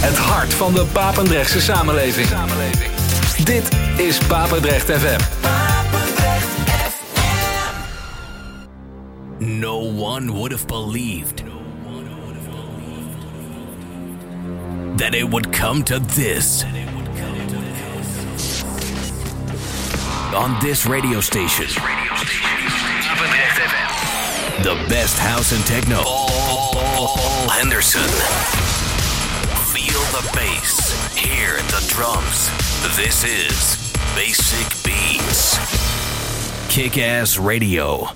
Het hart van de Papendrechtse samenleving. Dit is Papendrecht FM. No one would have believed that it would come to this. On this radio station. The best house and techno. Paul Henderson. Feel the bass. Hear the drums. This is Basic Beats. Kick Ass Radio.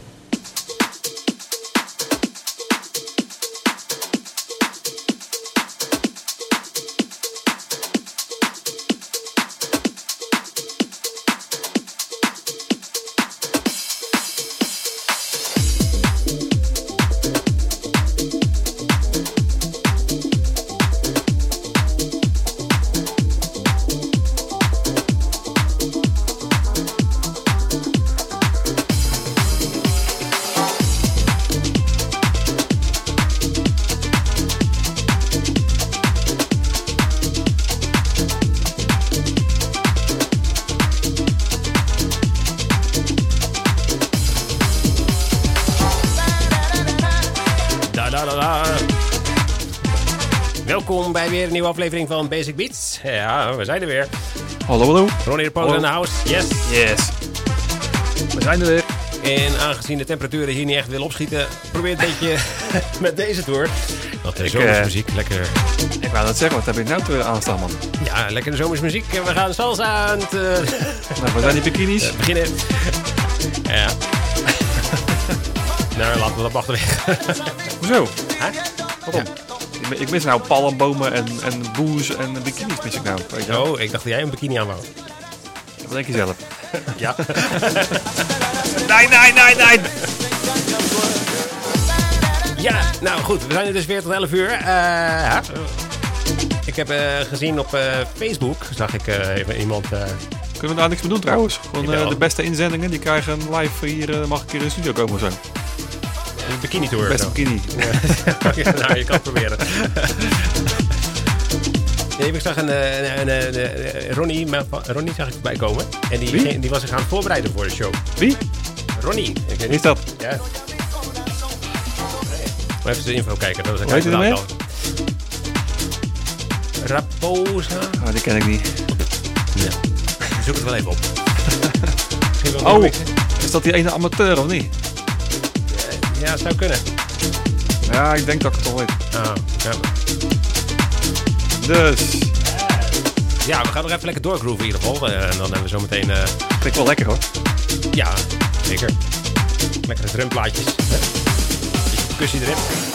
Aflevering van Basic Beats. Ja, we zijn er weer. Hallo, hallo. Ronnie de Poler in de house. Yes. Yes. We zijn er weer. En aangezien de temperaturen hier niet echt willen opschieten, probeer het een beetje met deze tour. Dat is Ik, eh, zomersmuziek. Lekker, Ik wou net zeggen, wat heb je nou te aanstaan, man? ja, lekker zomersmuziek. En we gaan salsa aan het eh, Nou, waar zijn die bikinis? beginnen. Ja. nou, laten we dat achterwege. Hoezo? Hè? Waarom? Ik Ik mis nou palmbomen en, en boes en bikinis mis ik nou. Weet je? Oh, ik dacht dat jij een bikini aan wou. Wat denk je zelf? Ja. Nee, nee, nee, nee. Ja, nou goed, we zijn er dus weer tot 11 uur. Eh, ja. Ik heb eh, gezien op eh, Facebook, zag ik eh, even iemand... eh, Kunnen we daar niks mee doen trouwens? Gewoon eh, de beste inzendingen, die krijgen live hier, eh, mag ik hier in de studio komen zo. Een bikini tour. Beste bikini. Ja, nou, je kan het proberen. Nee, ik zag een, eh, een, een, een- een- Ronnie, Ronnie zag ik erbij komen. En die, Wie? die was zich aan het voorbereiden voor de show. Wie? Ronnie. Ik weet Wie niet. is dat? Ja. Maar even de info kijken. Dat was Hoe heet hij kijken ermee? dan. Raposa. Oh, die ken ik niet. Ja. Zoek het wel even op. Oh, een is dat die ene amateur of niet? Ja, het zou kunnen. Ja, ik denk dat ik het al weet. Ah, ja. Dus, ja, we gaan nog even lekker doorgroeven in ieder geval. Eh, en dan hebben we zometeen... eh klinkt wel lekker hoor. ja, zeker. Lekkere drumplaatjes. Beetje percussie erin.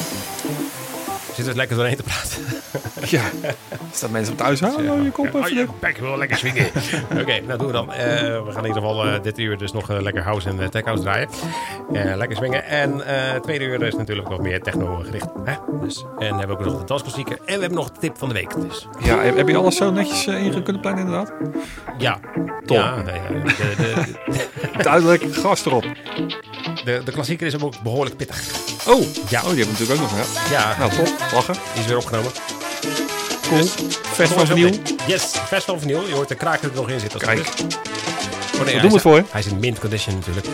Zitten we lekker doorheen te praten. Ja. Staan mensen op thuis houden? Oh, je kop Oh, even. je bek wil lekker swingen. Oké, nou doen we dan. Eh, we gaan in ieder geval eh, dit uur dus nog eh, lekker house en tech house draaien. Lekker swingen. En tweede uur is natuurlijk nog meer techno gericht. Hè? Dus, en we hebben ook nog de dansklassieker. En we hebben nog de tip van de week. Dus Ja, heb je alles zo netjes in kunnen plannen inderdaad? ja. Top. Ja, de, de, Duidelijk, gas erop. de, de klassieker is ook behoorlijk pittig. Oh, Ja. oh die hebben we natuurlijk ook nog. Ja. Ja, Nou, top. Lachen. die is weer opgenomen. Cool. Dus, Fest van eens op vernieuw. in. Yes, best van vernieuw. Je hoort de kraak er nog in zitten. als Kijk. is. Oh, nee, doen het voor? Hij is in mint condition natuurlijk.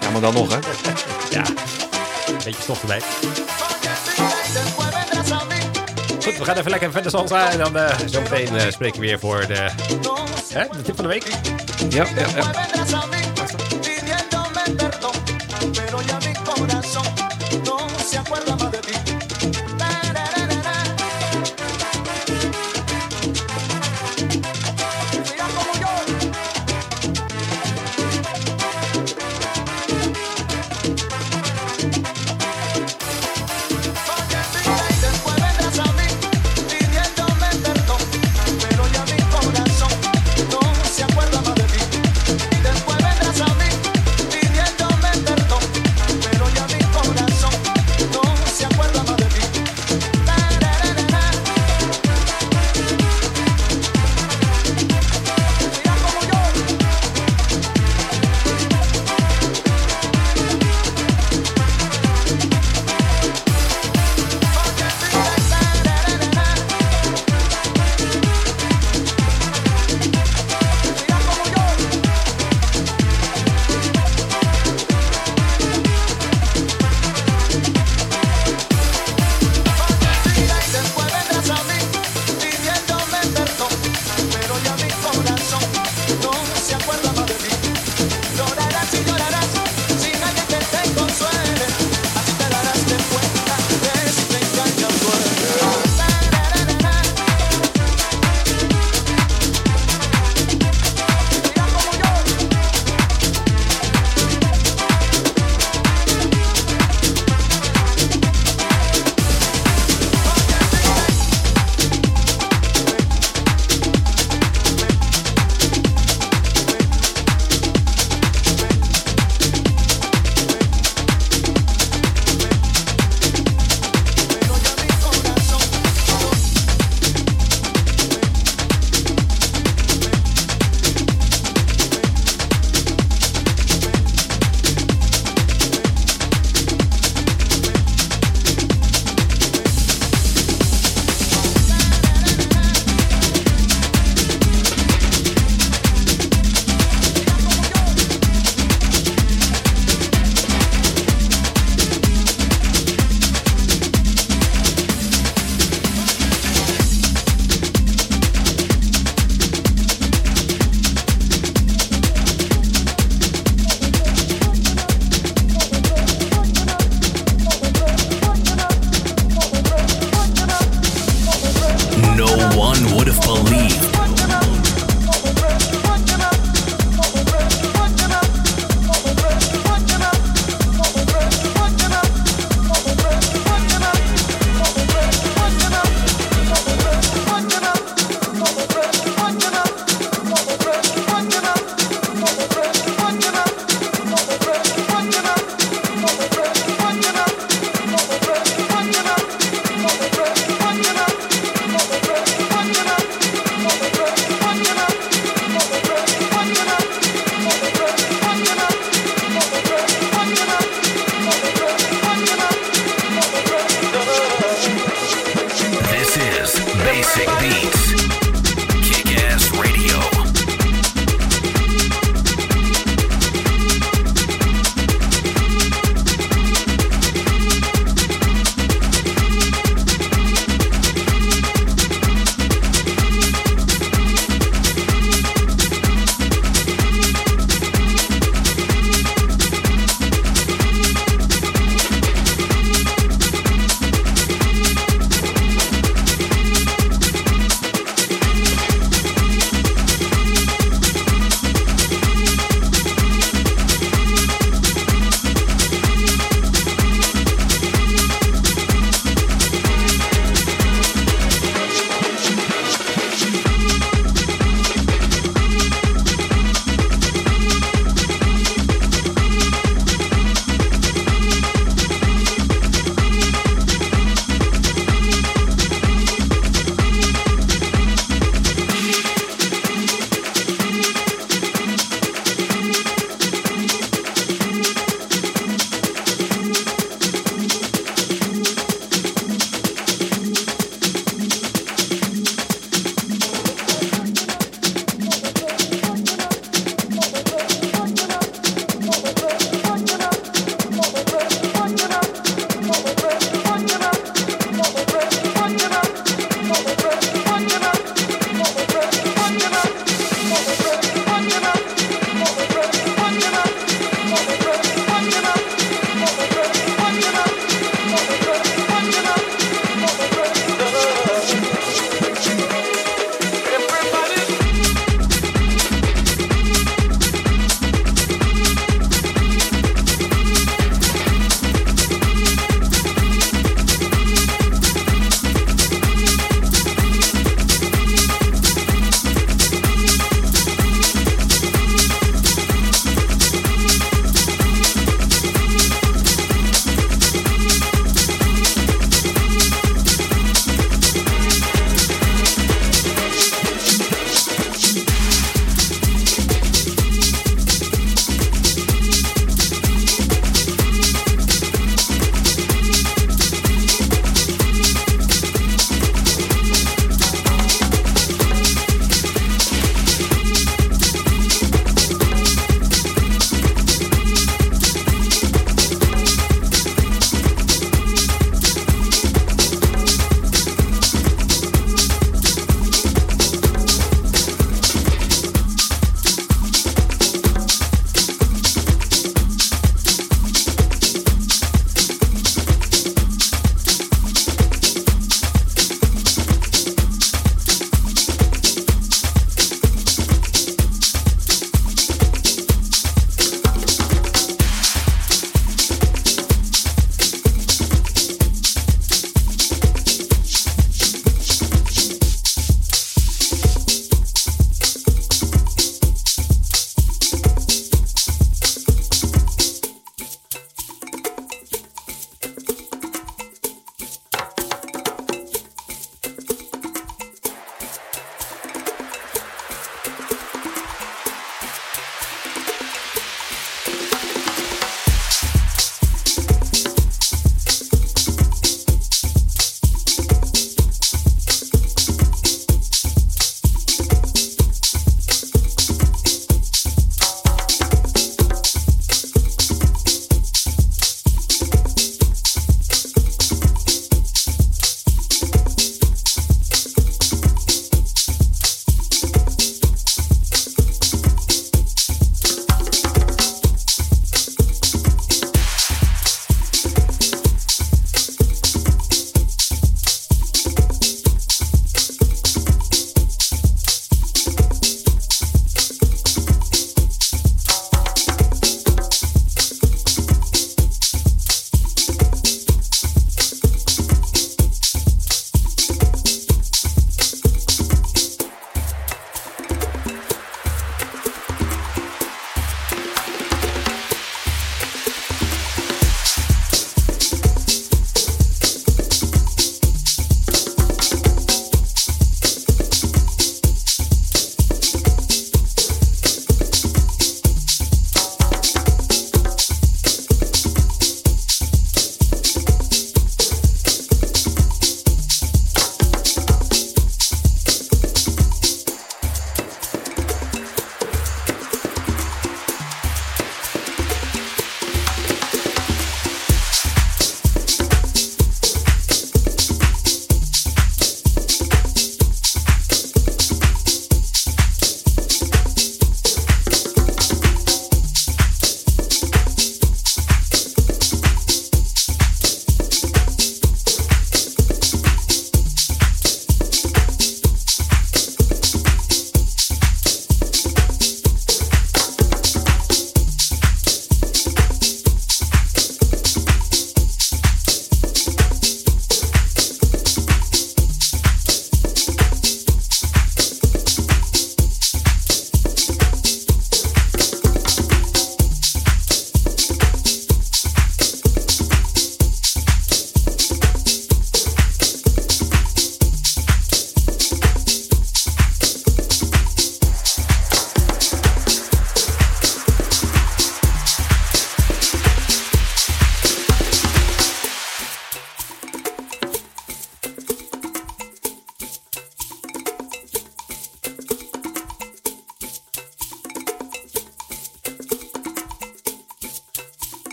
Ja, maar dan nog, hè? Ja, een beetje stof erbij. Goed, we gaan even lekker verder salsa. En dan eh zometeen eh, spreken we weer voor de, hè, de tip van de week. Ja, ja, ja. cuerda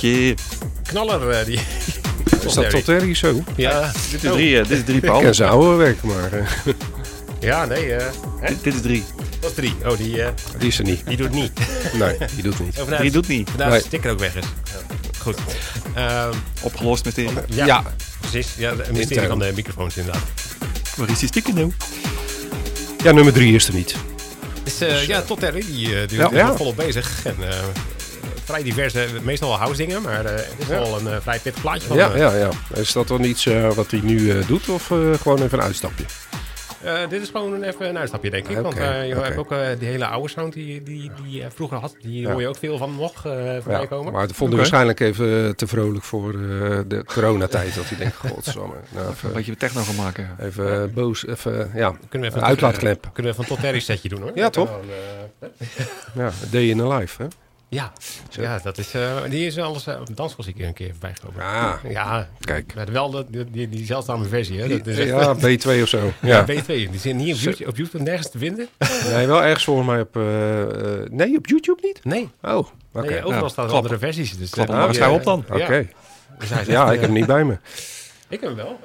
wel een eh, Tot je. knaller. eh, die Is dat tot ergens zo? Ja, Dit is drie, eh, dit is drie, Paul. Ik ken zijn oude werk, maar eh, ja, nee. eh? Dit, dit is drie. dat is drie. Oh, die, eh, die is er niet. die doet niet. Nee, die doet niet. Dat- doet niet. Vandaar dat Nee. de sticker ook weg is. Ja. Goed. Ehm, Opgelost mysterie. ja, Ja. precies. Ja, de mysterie van de microfoons inderdaad. Waar is die sticker nou? Ja, nummer drie is er niet. Dus, eh, ja, Todd Terry, die, die Ja. is er Ja. volop bezig. En, eh, vrij diverse, meestal wel house dingen, maar eh, het is wel een eh, vrij pittig plaatje van. Ja, eh, ja, ja. Is dat dan iets eh, wat hij nu eh, doet of eh, gewoon even een uitstapje? Eh, dit is gewoon een- even een uitstapje, denk ik. Want eh, je hebt ook die hele oude sound die die, die je vroeger had. Die Ja. hoor je ook veel van nog eh voorbij Ja, komen. maar het vond Oké. waarschijnlijk even te vrolijk voor eh, de coronatijd. Dat hij denkt, godsamme. Nou, Een even, beetje techno gaan maken. even boos, even, ja, kunnen we even een uitlaatklep. kunnen we van Todd Terry setje doen, hoor. Ja, toch? Ja, day in a life, hè? Ja. ja, dat is, eh, die is alles uh, ik een keer voorbij gekomen. Ah, Ja, kijk. met wel de, die, die, die zeldzame versie. Hè? Dat is echt, Ja, B2 of zo. ja. Ja. B2. Die zijn niet op YouTube, op YouTube nergens te vinden. Nee, wel ergens volgens mij op... eh, eh, nee, op YouTube niet? Nee, Oh, oké. nee overal Ja, staan klap. andere versies. Dus, Klap eh, op dan. Oké. Ja, Dus Ja, echt, ik heb hem niet bij me. Ik heb hem wel.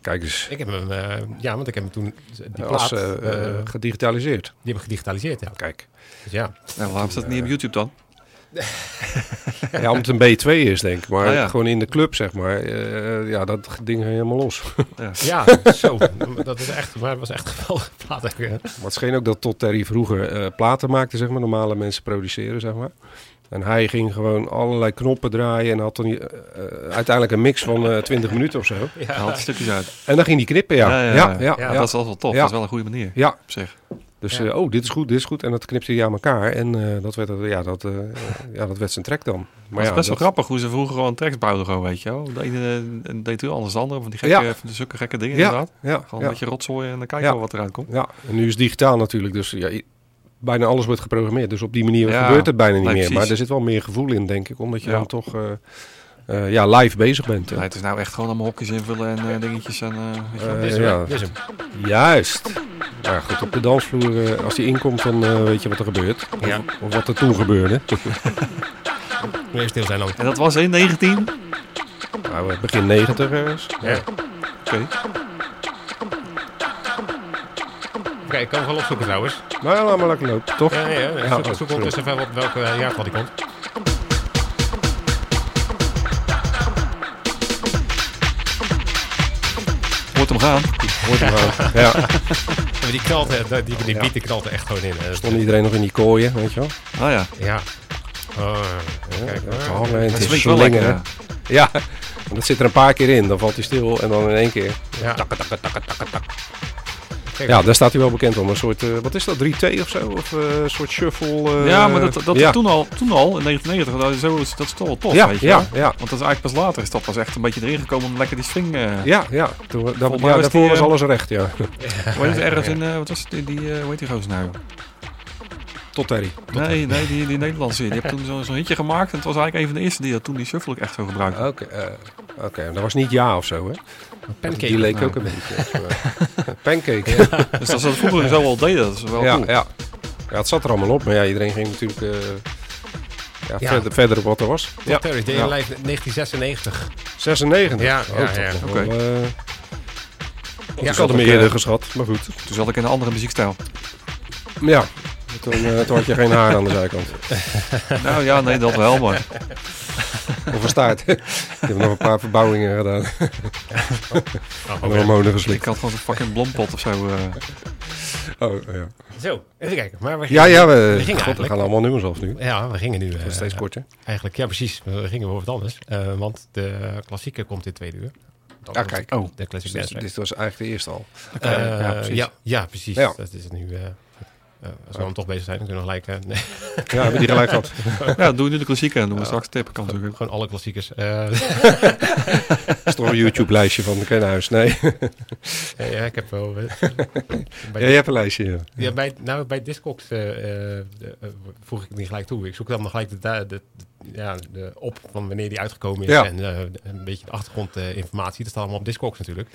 Kijk, eens. Ik heb hem, eh, ja, want ik heb hem toen, die plaat, eh, gedigitaliseerd. die hebben gedigitaliseerd, ja. Kijk. Dus ja. Nou, waarom staat het niet op YouTube dan? Ja, omdat het een B2 is, denk ik. Maar Ah, ja. gewoon in de club, zeg maar. eh, ja, dat ding helemaal los. Ja, zo. Dat is echt, maar het was echt hè. Maar het scheen ook dat Todd Terry vroeger eh, platen maakte, zeg maar. Normale mensen produceren, zeg maar. En hij ging gewoon allerlei knoppen draaien en had dan eh, uiteindelijk een mix van eh 20 minuten of zo. Hij haalt stukjes uit. En dan ging hij knippen, ja. Ja, ja, ja. Ja, Dat is wel wel tof. Ja. Dat is wel een goede manier. Ja, Op zich. Dus Ja. eh, oh, dit is goed, dit is goed. En dat knipte hij aan elkaar. En eh, dat, werd, ja, dat, eh, ja, dat werd zijn track dan. Maar het is best wel grappig hoe ze vroeger gewoon tracks bouwden, gewoon, weet je wel. De ene deed toen anders dan de andere, van die gekke, Ja. van die zulke gekke dingen inderdaad. ja, Gewoon een beetje rotzooi en dan kijken we wat eruit komt. Ja, en nu is het digitaal natuurlijk. Dus ja, bijna alles wordt geprogrammeerd. Dus op die manier Ja, gebeurt het bijna niet meer. precies. Maar er zit wel meer gevoel in, denk ik. Omdat je Ja. dan toch eh, ja, live bezig bent. het is nou echt gewoon allemaal hokjes invullen en eh, dingetjes en... hem, ja. Juist. Maar goed, op de dansvloer, als die inkomt, dan eh, weet je wat er gebeurt. Of, Ja. of wat er toen gebeurde. Even stil zijn dan. En dat was in 19? nou, begin negentig ergens. Ja. Oké. Oké, ik kan hem wel opzoeken trouwens. Nou, laat maar lekker lopen, toch? Ja, ja, ja. Ja, Zoek, zoek ondertussen even op welke uh, jaartal die komt. Hoort hem gaan. Hoort hem gewoon. Ja, Maar die knalt, eh, die, die Ja. beat die knalt er echt gewoon in. stond iedereen nog in die kooien, weet je wel. Ah ja. Ja. Oh, kijk, Ja, hoor. hangen en Dat wel lekker. slingeren. ja. Ja, en dat zit er een paar keer in. Dan valt hij stil en dan in één keer. Ja. Ja, daar staat hij wel bekend om. Een soort, eh, wat is dat, 3T of zo? Of eh, een soort shuffle? eh, ja, maar dat, dat ja. toen, al, toen al, in 1990, dat is, zo, is- dat is toch wel tof, Ja, weet je ja, ja. Want dat is eigenlijk pas later is dat pas echt een beetje erin gekomen om lekker die swing... Ja, ja. Toen, dat, ja was daarvoor die, was eh, alles recht, ja. Hoe heet het ergens in, wat was het, die, die hoe heet die gozer nou? Tot Terry. Nee, nee, die, die Nederlandse. Die heeft toen zo- zo'n hitje gemaakt en het was eigenlijk een van de eerste die dat toen die shuffle ook echt zo gebruikte. Oké, eh, oké. dat was niet ja of zo, hè? pancake. Die leek ook een beetje. Pancake. Dus dat ze dat vroeger zo al deden, dat is wel ja, cool. ja. ja, het zat er allemaal op. Maar ja, iedereen ging natuurlijk eh, ja, Ja. Verder, verder op wat er was. Ja. Ja, Terry, Ja. Live 1996. 96. Ja, Oh, ja, ja. Oké. eh, Ja, ik had hem eerder geschat, maar goed. Toen zat ik in een andere muziekstijl. Ja, toen, eh, toen had je geen haar aan de zijkant. nou ja, nee, dat wel, maar... Of een staart. Je hebt nog een paar verbouwingen gedaan. Oh, En hormonen Ik geslikt. had gewoon zo'n fucking blompot of zo. eh. Oh, ja. Zo, even kijken. Maar we Ja, gingen- ja, we, we gingen God, we eigenlijk. gaan allemaal nummers af nu. Ja, we gingen nu. Dat eh, is steeds korter. Eigenlijk, ja, precies. We gingen over wat anders. Eh, want de klassieke komt in tweede uur. Ja, was kijk. Oh, de classic Dus dit, was eigenlijk de eerste al. Eh, ja, precies. ja, ja, precies. Ja. Dat is het nu. eh, eh, als we dan toch bezig zijn, dan kunnen we gelijk... eh, nee, Ja, hebben die gelijk gehad. Ja, doe nu de klassieke en doen we straks tip. Kan natuurlijk. gewoon alle klassiekers. Eh, Dat is toch een YouTube-lijstje van de Kenhuis. Nee, ja, ja, ik heb wel... eh, bij, ja, je hebt een lijstje. Ja. ja, bij, nou, bij Discogs eh, voeg ik niet gelijk toe. Ik zoek dan nog gelijk de, de- ja, de op van wanneer die uitgekomen is. Ja. En eh, een beetje de achtergrondinformatie. dat staat allemaal op Discogs natuurlijk.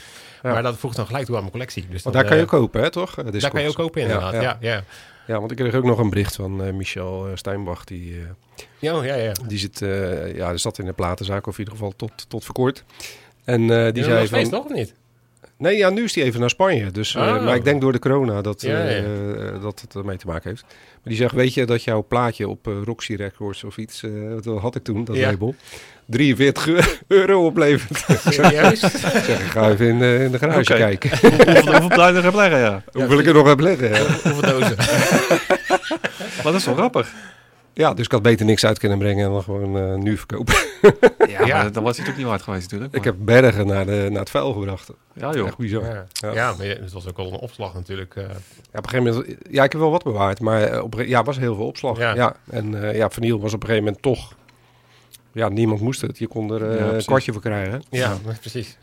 Ja. Maar dat voeg ik dan gelijk toe aan mijn collectie. Dus Want dan, daar kan je eh, ook kopen, hè, toch? Eh, Daar Discogs. kan je ook kopen inderdaad. Ja, ja. Ja, want ik kreeg ook nog een bericht van eh, Michel eh, Steinbach. Die, eh, ja, ja. ja. die zit, eh, ja, zat in de platenzaak, of in ieder geval tot, tot voor kort. En eh, die zei nog steeds van... toch of niet? Nee, ja, nu is hij even naar Spanje. Dus, eh, Oh. Maar ik denk door de corona dat, Ja, eh, ja. eh, dat het ermee te maken heeft. Maar die zegt, weet je dat jouw plaatje op eh, Roxy Records of iets, eh, dat had ik toen, dat Ja. label, 43 euro oplevert. Serieus? Ik zeg, ik ga even in, de- in de garage kijken. Hoeveel, hoeveel blijven er leggen, ja. Hoeveel ik er nog heb leggen. Ja. Hoeveel dozen? Maar dat is wel grappig. Ja, dus ik had beter niks uit kunnen brengen en dan gewoon eh, nu verkopen. Ja, Ja. maar dan was hij toch niet waard geweest natuurlijk. Ik heb bergen naar, de, naar het vuil gebracht. Ja joh. Echt bizar. Ja. Ja. Ja. maar het was ook al een opslag natuurlijk. eh. Ja, op een gegeven moment, ja, ik heb wel wat bewaard, maar eh, op, ja, was heel veel opslag. Ja. Ja. En eh ja, vinyl was op een gegeven moment toch, ja, niemand moest het. Je kon er eh, Ja, een kwartje voor krijgen. ja, precies.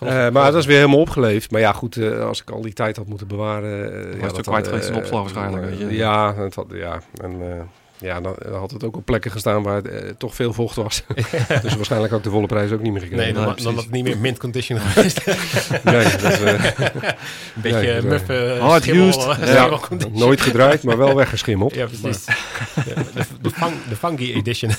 Eh, maar dat is weer helemaal opgeleefd. Maar ja, goed, eh, als ik al die tijd had moeten bewaren... eh, ja, het ook kwijt geweest in opslag waarschijnlijk, weet je. Ja, het had, ja, en eh, ja, dan, dan had het ook op plekken gestaan waar het eh, toch veel vocht was. dus waarschijnlijk ook de volle prijs ook niet meer gekregen. Nee, dan, Nee, dan het niet meer mint condition geweest. Nee, dat is, eh, Een beetje Nee, muff, eh, Hard schimmel, used. Ja. nooit gedraaid, maar wel weggeschimmeld. Ja, precies. Ja, de, de, fun, de funky edition.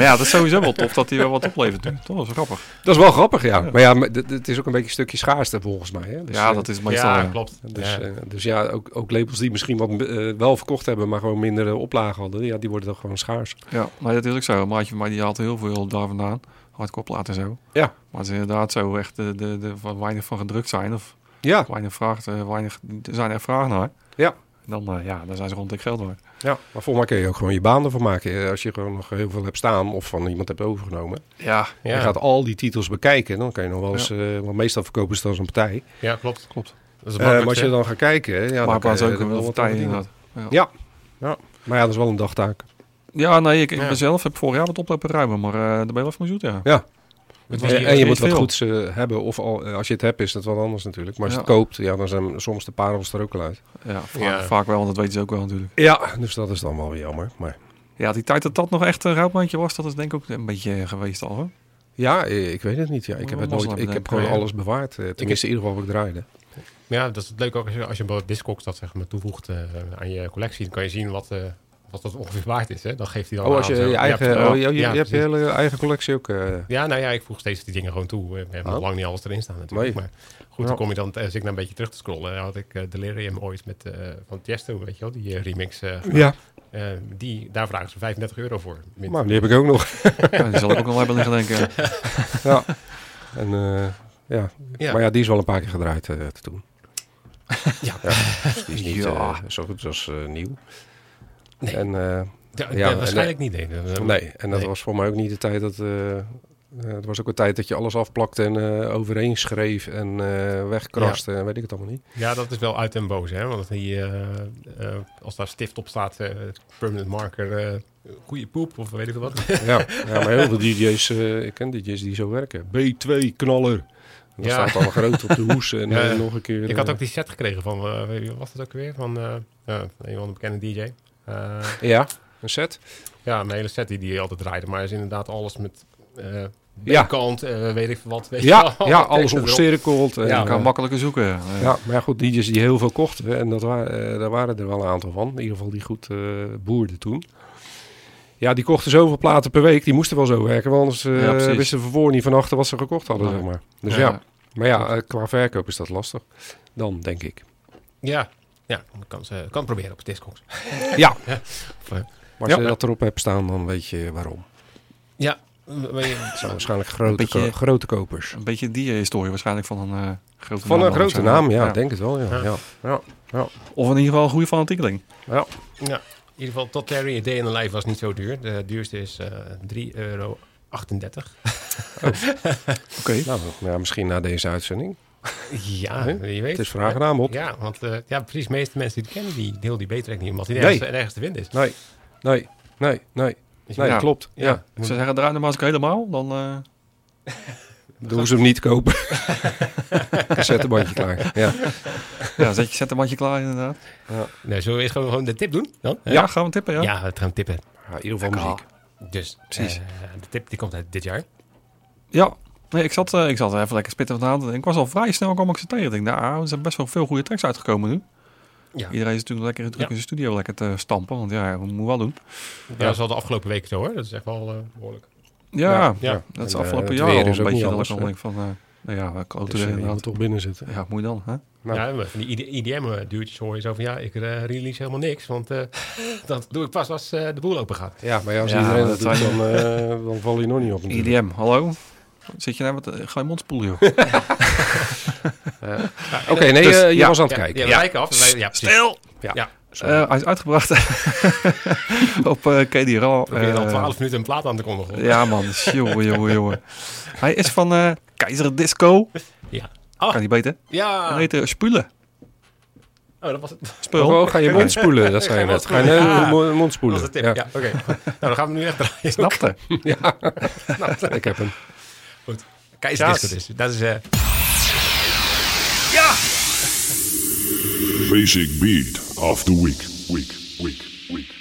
Maar ja, dat is sowieso wel tof dat hij wel wat oplevert. nu. Toch, dat is wel grappig. Dat is wel grappig, ja. Maar ja, maar het is ook een beetje een stukje schaarste volgens mij. Hè? Dus, ja, eh, dat is meestal... ja, ja. klopt. Dus ja. ja, dus ja ook, ook labels die misschien wat eh, wel verkocht hebben, maar gewoon minder eh, oplagen hadden, ja, die worden dan gewoon schaars. Ja, maar dat is ook zo. Een maatje van mij die had heel veel daar vandaan. Hardcore platen en zo. Ja. Maar het is inderdaad zo echt de, de, de, van weinig van gedrukt zijn. Of Ja, weinig vraag, eh, weinig, er zijn er vraag naar. Ja. Dan, eh, ja, dan zijn ze gewoon dik geld waard. ja. maar volgens mij kun je ook gewoon je baan ervan maken. Eh, Als je gewoon nog heel veel hebt staan of van iemand hebt overgenomen. Ja, Ja. Je gaat al die titels bekijken, dan kan je nog wel eens, eh, want meestal verkopen ze als een partij. ja, klopt. klopt. Dat is Eh, maar als je dan gaat kijken, ja, dan maar kan pas je ook wel aan partijen verdienen. inderdaad. Ja. ja, maar ja, dat is wel een dagtaak. Ja, nee, ik, ik Ja. ben zelf heb vorig jaar wat oplopen ruimen, maar eh daar ben je wel even mee zoet, ja. Ja. Het was En, je moet wat goeds eh, hebben. Of al, eh, als je het hebt, is dat wat anders natuurlijk. Maar als je Ja. het koopt, ja, dan zijn soms de parels er ook al uit. Ja, vaak, Ja. vaak wel, want dat weten ze ook wel natuurlijk. Ja, dus dat is dan wel weer jammer. Maar Ja, die tijd dat dat nog echt een rouwbandje was, dat is denk ik ook een beetje geweest al, hè? ja, eh, ik weet het niet. Ja, ik heb, het nooit, ik heb gewoon ik. alles bewaard. eh, Tenminste, in ieder geval wat ik draaide. Ja, dat is het leuke ook als je, als je bijvoorbeeld Discogs dat zeg maar toevoegt eh, aan je collectie. Dan kan je zien wat, eh, wat dat ongeveer waard is. Hè? Dan geeft hij dan Oh, als aan je je eigen, Ja, oh, je, je, ja, je hebt je hele eigen collectie ook. eh, Ja, nou ja, ik voeg steeds die dingen gewoon toe. Ik heb nog Oh. lang niet alles erin staan natuurlijk. Nee. Maar goed, Ja. dan kom je dan, als ik dan een beetje terug te scrollen, dan had ik eh, Delirium ooit met, eh, van Tiesto, weet je wel, die eh, remix. eh, ja, eh, die, daar vragen ze 35 euro voor. Maar die heb ik ook nog. Ja, die zal ik ook nog wel hebben liggen denken. ja. En, eh, ja. Ja. Maar ja, die is wel een paar keer gedraaid eh, te doen. Ja. dus die is niet Ja. eh, zo goed als eh, nieuw. Nee. En, eh, Ja, Ja, ja, waarschijnlijk niet. Nee, Eh, nee, en dat nee. was voor mij ook niet de tijd dat, eh, Eh, er was ook een tijd dat je alles afplakte en eh, overheen schreef en eh, wegkraste en weet ik het allemaal niet. Ja, dat is wel uit en boos, hè? Want die, eh, eh, als daar stift op staat, eh, permanent marker, eh goede poep of weet ik wat. ja, ja, maar heel veel DJ's, eh, ik ken DJ's die zo werken. B2 knaller. En dan Ja. staat al groot op de hoes en Ja, eh, nog een keer. Ik had eh, ook die set gekregen van, eh, was dat ook weer? Van eh, een van de bekende DJ. Eh, Ja, een set. ja, een hele set die die altijd draaide, maar is inderdaad alles met eh Ja. B-kant, eh, weet ik wat. Weet je Ja, wel, ja alles omcirkeld. en, Ja, Je kan eh, makkelijker zoeken. Ja. Ja, maar ja, goed, DJ's die heel veel kochten. En dat waren, eh, daar waren er wel een aantal van. In ieder geval die goed eh boerden toen. Ja, die kochten zoveel platen per week. Die moesten wel zo werken. Want anders eh, Ja, wisten ze van voor niet van achter wat ze gekocht hadden. Zeg maar. Dus Ja. ja. Maar ja, qua verkoop is dat lastig. Dan, denk ik. Ja, ja ik kan, ze, kan het proberen op Discogs. Ja. Of, eh, Maar als Ja. je dat erop hebt staan, dan weet je waarom. ja, Het zijn waarschijnlijk grote, beetje- ko- grote kopers. Een beetje die historie waarschijnlijk van een eh, grote Van naam. een grote naam, ja, ik denk het wel. Ja. Ja. Ja. Ja. Of in ieder geval een goede fanatiekeling. Ja. ja, in ieder geval tot Terry, a day in the life was niet zo duur. De duurste is eh 3,38 euro. Oké. Nou, ja, misschien na deze uitzending. Ja, Nee, je weet. Het is vraag en aanbod. Ja, want eh, ja, precies. De meeste mensen die het kennen, die deel die beter niet. Omdat die Nee. nergens, nergens te vinden is. Nee, nee, nee, nee. Dus Nee, ja, dat klopt. Ja. Ja. Ze zeggen, draai de masker helemaal. Dan, eh, Doen ze hem niet kopen. Cassettebandje klaar. Ja. ja, zet je zet een bandje klaar inderdaad. Nee, zullen we eerst gewoon, gewoon de tip doen? Dan? Ja, gaan we tippen, ja. Ja, we gaan tippen. ja, in ieder geval muziek. Dus Precies. eh, de tip die komt uit dit jaar. Ja. Nee, ik zat, eh, ik zat even lekker spitten vanavond. en Ik was al vrij snel kwam ik ze tegen. Ik denk, nou, er zijn best wel veel goede tracks uitgekomen nu. Ja, Iedereen is natuurlijk lekker druk Ja. in zijn studio lekker te stampen. Want ja, we moeten wel doen. ja. dat is al de afgelopen weken zo hoor. Dat is echt wel eh, behoorlijk. Ja, Ja, ja. dat is En, eh, afgelopen jaar al is een beetje niet dat ik anders, van... eh nou ja, klote Dus toch binnen zitten. Ja, moet je dan, hè? Nou. Ja, maar van die IDM-duurtjes hoor je zo van ja, ik release helemaal niks. Want eh, dat doe ik pas als eh, de boel open gaat. Ja, maar ja, als Ja, iedereen dat doet, dan, eh, dan val je nog niet op. natuurlijk. IDM, hallo? Zit je nou met... eh, Ga je mond spoelen, joh. Oké, nee, Dus, eh, je ja. was aan het Ja, kijken. ja, af. Wij- Ja. Stil! Ja. Ja. Eh, hij is uitgebracht op eh KD Raw. Probeer al Eh, 12 minuten een plaat aan te kondigen. Ja, man. Jongen, jongen, jongen. Hij is van eh Keizer Disco. Ja. Oh, Kan niet beter. ja. Hij heet eh, Spulen. Oh, dat was het. Spul. Oh, ga je mond spoelen, dat zei je je net. mond Ga je spoelen. nee, Ja. mo- mond Dat spoelen. was de tip. Ja, oké. nou, dan gaan we nu echt draaien. Snapte. ik heb hem. Keizersdisco dus. Dat is... eh Basic beat of the. Week. Week. Week. Week.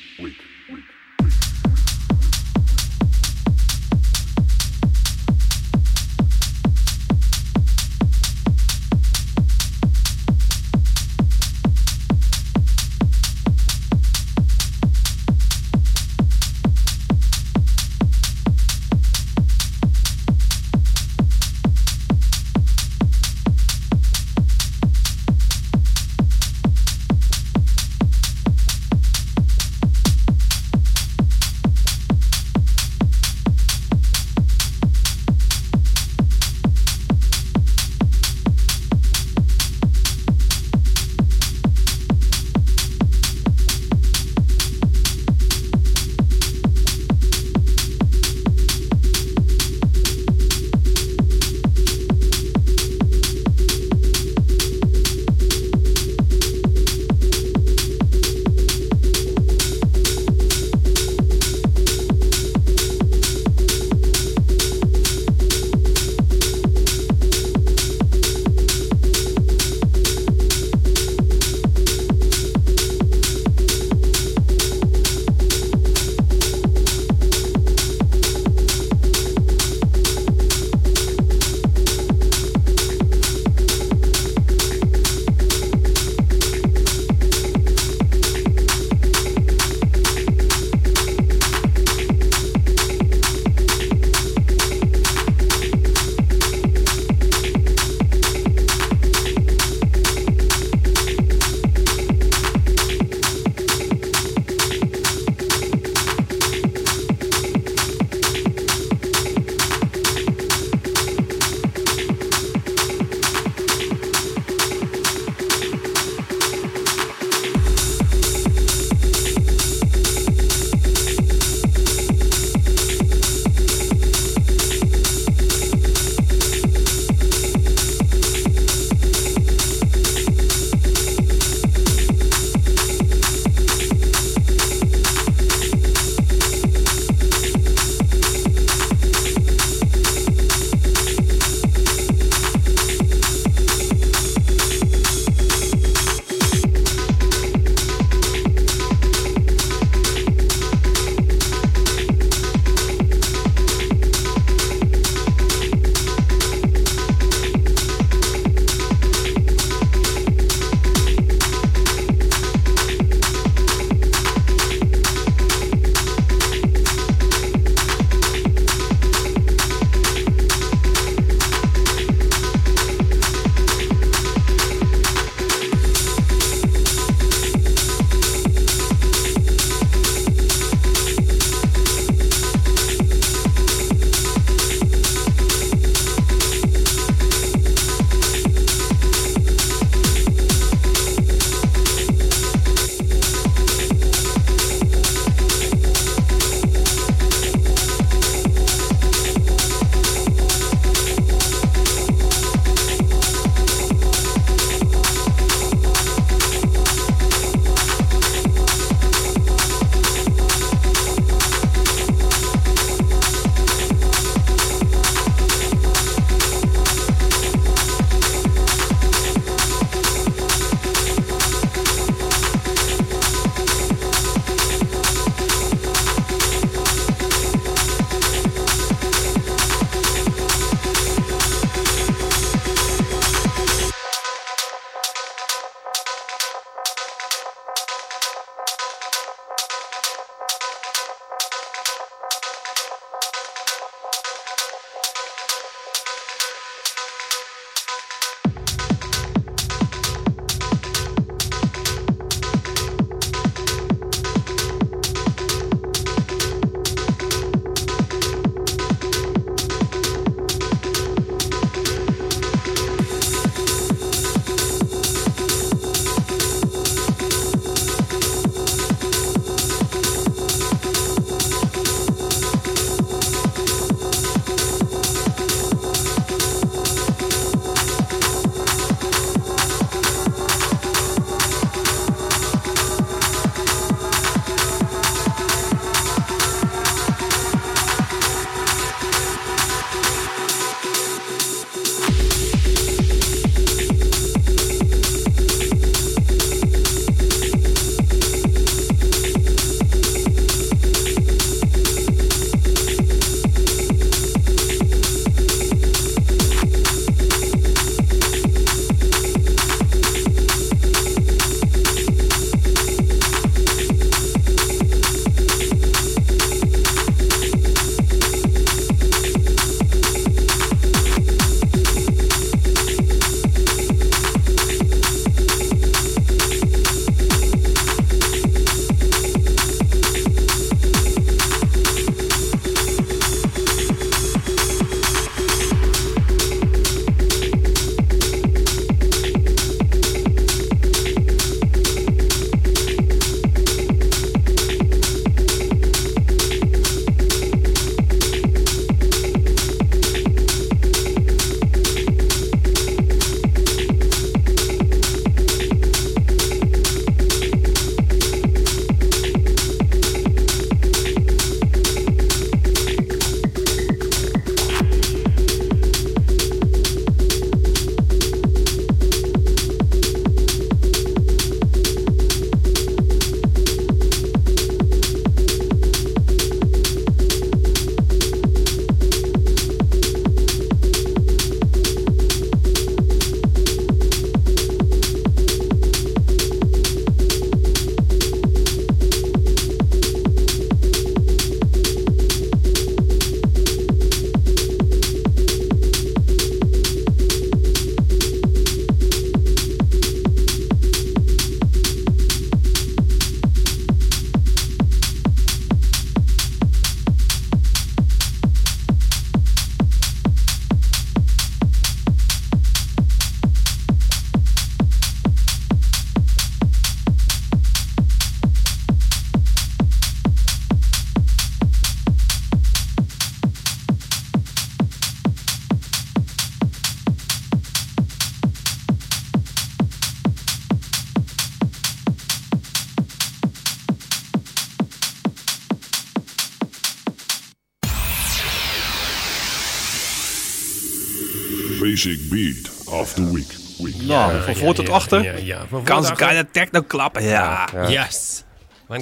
Van voor tot achter. Ja, ja. Van voor Kan ze keine techno klappen? Ja. Yes.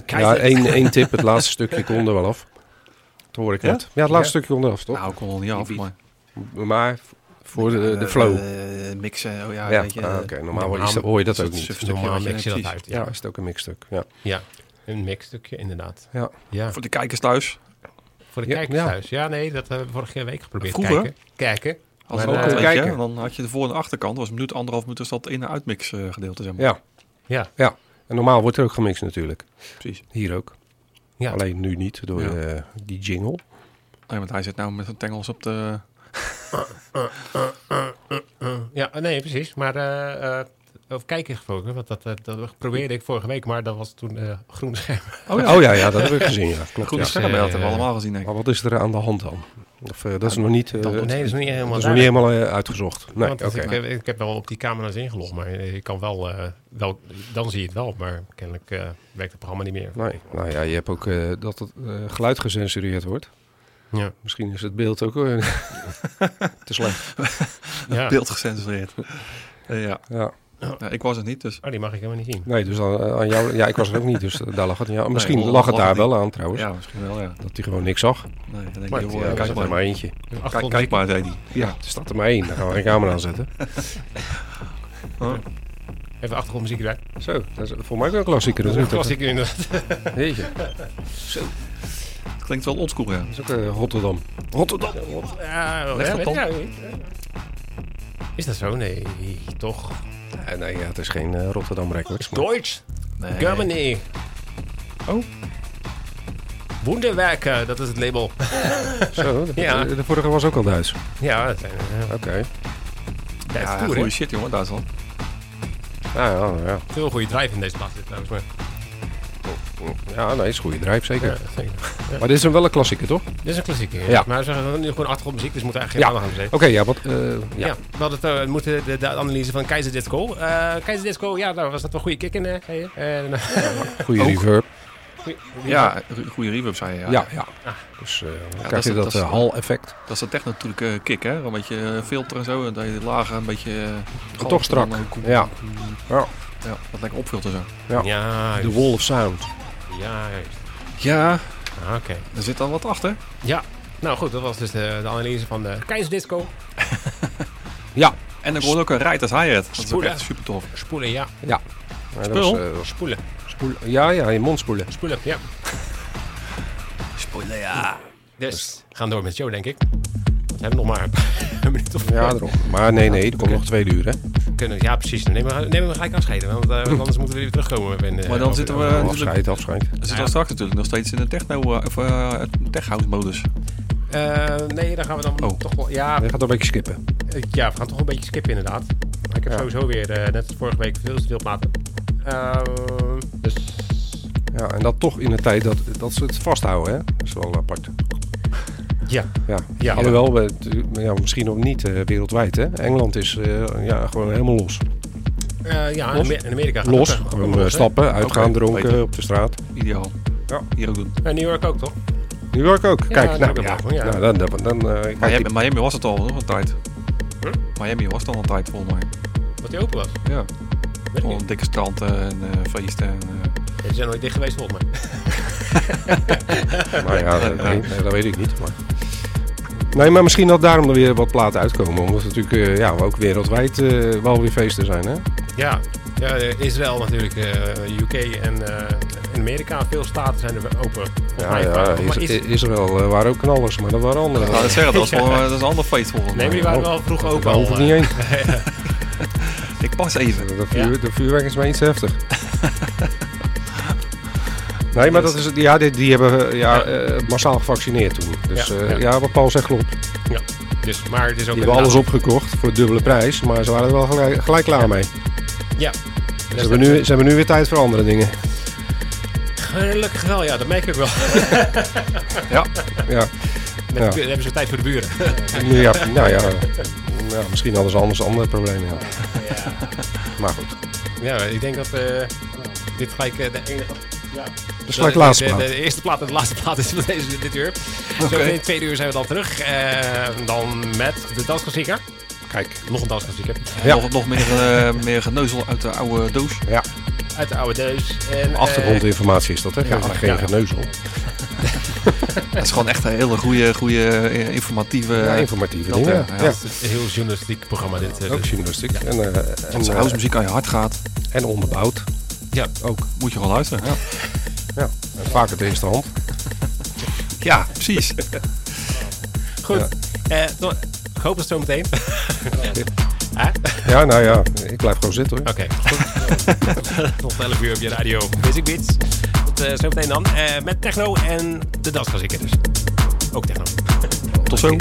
Ja, één, één tip. Het laatste stukje kon er wel af. Dat hoor ik net. Ja, het laatste stukje kon er af, toch? Nou, ik kon nog niet af, maar... Maar voor de, de flow. Eh, mixen, oh ja, ja, weet je. ah, oké. Normaal normaal- is dat- hoor je dat ook niet. Normaal mix je dat precies. uit. Ja, Ja. is het ook een mixstuk. Ja. ja. Een mixstukje, inderdaad. Ja. Ja. Voor de kijkers thuis. Voor de Ja, kijkers ja. thuis. Ja, nee, dat hebben we vorige week geprobeerd. Vroeger? Kijken. Kijken. Als eh, ook, je, kijken. dan had je de voor- en achterkant. was een minuut, anderhalf minuut, dus dat in- en uitmix eh, gedeelte, zeg maar. Ja. Ja. ja. En normaal wordt er ook gemixt natuurlijk. Precies. Hier ook. Ja. Alleen nu niet door Ja. eh, die jingle. Nee, want hij zit nou met zijn tengels op de... Ja, nee, precies. Maar eh, eh, over kijken gesproken, want dat, eh, dat probeerde ik vorige week, maar dat was toen eh groen scherm. Oh ja, Oh ja, ja, dat heb ik gezien. Ja, klopt. Groene Ja. schermen hebben we eh, allemaal gezien, denk ik. Maar wat is er aan de hand dan? Of, eh, dat is nog niet, eh, dat- Nee, dat is nog niet helemaal dat is nog niet duidelijk. helemaal eh, uitgezocht. Nee, Want ik, heb- ik heb wel op die camera's ingelogd, maar ik kan wel, eh, wel, dan zie je het wel, maar kennelijk eh, werkt het programma niet meer. Nee, nou ja, je hebt ook eh, dat het eh, geluid gecensureerd wordt. Ja. Misschien is het beeld ook eh, te slecht. Ja. Beeld gecensureerd. Eh, ja. Ja. Ja, ik was het niet, dus... Oh, die mag ik helemaal niet zien. Nee, dus dan, eh, aan jou, ja, ik was er ook niet, dus eh, daar lag het aan. Misschien Nee, lag het lag daar het wel aan trouwens. Ja, misschien wel, ja. Dat hij gewoon niks zag. Nee, dan denk Maar je, het- joh, Ja, kijk maar. maar eentje. Kijk, kijk maar, zei hij. Ja, er staat er maar één. Dan gaan we geen camera aanzetten. Even achtergrondmuziek erbij. Zo, dat is voor mij ook een klassieker. Dat is een klassieker inderdaad. Jeetje, Het klinkt wel oldschool, ja. dat is ook eh, Rotterdam. Rotterdam. Ja, Leg ja, ik, ja, ik. Is dat zo? Nee, toch. Nee, nee ja, het is geen eh, Rotterdam Records. maar- Deutsch, Nee. Germany. Oh. Wonderwerken, dat is het label. Zo, de, Ja. de vorige was ook al Duits. Ja, dat zijn uh, Oké. Ja, toer, hè? goede shit, jongen, Duitsland. Ja, ja, ja. Veel goede drive in deze plaats trouwens. Maar, Ja, nee, is een goede drijf, zeker. ja, zeker. Maar dit is een wel een klassieker, toch? Dit is een klassieker. Ja. Maar we zeggen nu gewoon achtergrondmuziek, dus we moeten eigenlijk Ja. geen aandacht Oké, aan ja, wat... eh, Ja. ja. we hadden het, eh, moeten de, de analyse van Keizer Disco. Eh Keizer Disco, ja, daar was dat wel goede kick in. eh, eh, Goede reverb. goeie- Ja, goede reverb, zei je. Ja, Ja, ja. Dus eh, dan dat krijg je dat, dat is- hal-effect. Dat is de techno-truc kick, hè? Een beetje filter en zo. En dat je het lager een beetje... toch strak. dan, Ja. Ja. Ja, dat lekker opvult en zo. Ja. Ja, De wall of sound. Ja, juist. Ja, Ah, Oké. er zit dan wat achter. Ja, nou goed, dat was dus de, de analyse van de Keizer Disco. Ja. En dan komt ook een Riot as Hi-Hat. Dat is ook Spoelen. echt super tof. Spoelen, ja. Ja. Spul? was, eh, Spoelen. spoelen. Ja, ja, je mond spoelen. Spoelen, ja. Spoiler, ja. Dus, we gaan door met de show, denk ik. We hebben nog maar een minuut of Ja, daarom. Maar nee, nee, er komt nog twee uur, hè. Kunnen. Ja, precies. Dan nemen we, nemen we gelijk afscheid. Want eh, anders moeten we weer terugkomen. In, eh, Maar dan zitten we- Eh, afscheid, afscheid. We zitten straks natuurlijk nog steeds in de techno, of tech house modus. Eh, nee, dan gaan we dan Oh. toch wel... Ja, Je gaat een beetje skippen. ja, we gaan toch een beetje skippen inderdaad. Maar ik heb Ja. sowieso weer, net als vorige week, veel te veel platen. Eh, dus... Ja, en dat toch in een tijd dat, dat ze het vasthouden, hè. Dat is wel apart. Ja. Ja, Ja. alhoewel, we, ja, misschien nog niet eh, wereldwijd, hè. Engeland is eh, ja, gewoon helemaal los. Eh, ja, in Los? In Amerika gaat Los, ook, gewoon ook los, stappen, uitgaan, dronken op de straat. Ideaal. Ja. Hier ook doen. En New York ook, toch? New York ook. Ja, Kijk, nou, ook ja, ja. nou, dan, dan, dan eh, kijk, Miami, die- Miami was het al nog een tijd. Huh? Miami was het al een tijd volgens mij. Dat die open was. Ja. Gewoon dikke strand eh, en eh, feesten. En, Ja, Die zijn nooit dicht geweest, volgens mij. Maar ja, dat, nee, nee, dat weet ik niet. Maar... Nee, maar misschien dat daarom er weer wat platen uitkomen. Omdat het natuurlijk eh, ja, ook wereldwijd eh, wel weer feesten zijn. Hè? Ja, ja eh, Israël natuurlijk, eh, UK en eh, in Amerika. Veel staten zijn er open. Ja, ja, maar- Is- is- Israël waren ook knallers, maar dat waren andere. ik zeggen, dat, was wel, dat is een ander feest volgens mij. Nee, maar die waren wel vroeg open Daar al. hoef ik niet heen. Ik pas even. De, vuur, de vuurwerk is maar iets heftig. Nee, maar dat is, ja, die, die hebben eh, ja, eh, massaal gevaccineerd toen. Dus Ja, eh, ja. ja. wat Paul zegt klopt. Ja, dus, maar het is ook Die hebben alles opgekocht voor de dubbele prijs. Maar ze waren er wel gelijk, gelijk klaar mee. Ja. Ze hebben, nu, ze hebben nu weer tijd voor andere dingen. Gelukkig wel, ja, dat merk ik wel. Ja, ja. Met, Ja. Dan hebben ze tijd voor de buren. Ja, nou ja, ja, misschien hadden ze anders andere problemen. Ja. Maar goed, Ja, ik denk dat dit gelijk de enige... Ja. dus gelijk de laatste de, plaat. de, de eerste plaat en de laatste plaat is van deze, dit uur. Zo in het tweede uur zijn we dan terug. Eh, dan met de dansklassieker. Kijk, Nog een dansklassieker. Ja. Nog, nog meer, eh, meer geneuzel uit de oude doos. ja, Uit de oude deus. En, eh, achtergrondinformatie is dat, hè? Geen, ja, geen ja. geneuzel. Dat is gewoon echt een hele goede, goede informatieve... Ja, informatieve dingen. ja, Ja, ja. Het is een heel journalistiek programma dit. Ook dus. journalistiek. En, eh, en, aan je hart gaat, en onderbouwd. Ja. Ook. moet je gewoon luisteren. Ja, Ja. En vaak het eerste hand. ja precies. Goed. Eh, toch- ik hoop het zo meteen. Ja, nou ja, ik blijf gewoon zitten hoor. Oké, goed. Tot 11 uur op je radio Basic Beats. Tot eh, zo meteen dan. Eh, met techno en de dansklassieker dus. Ook techno. Tot zo.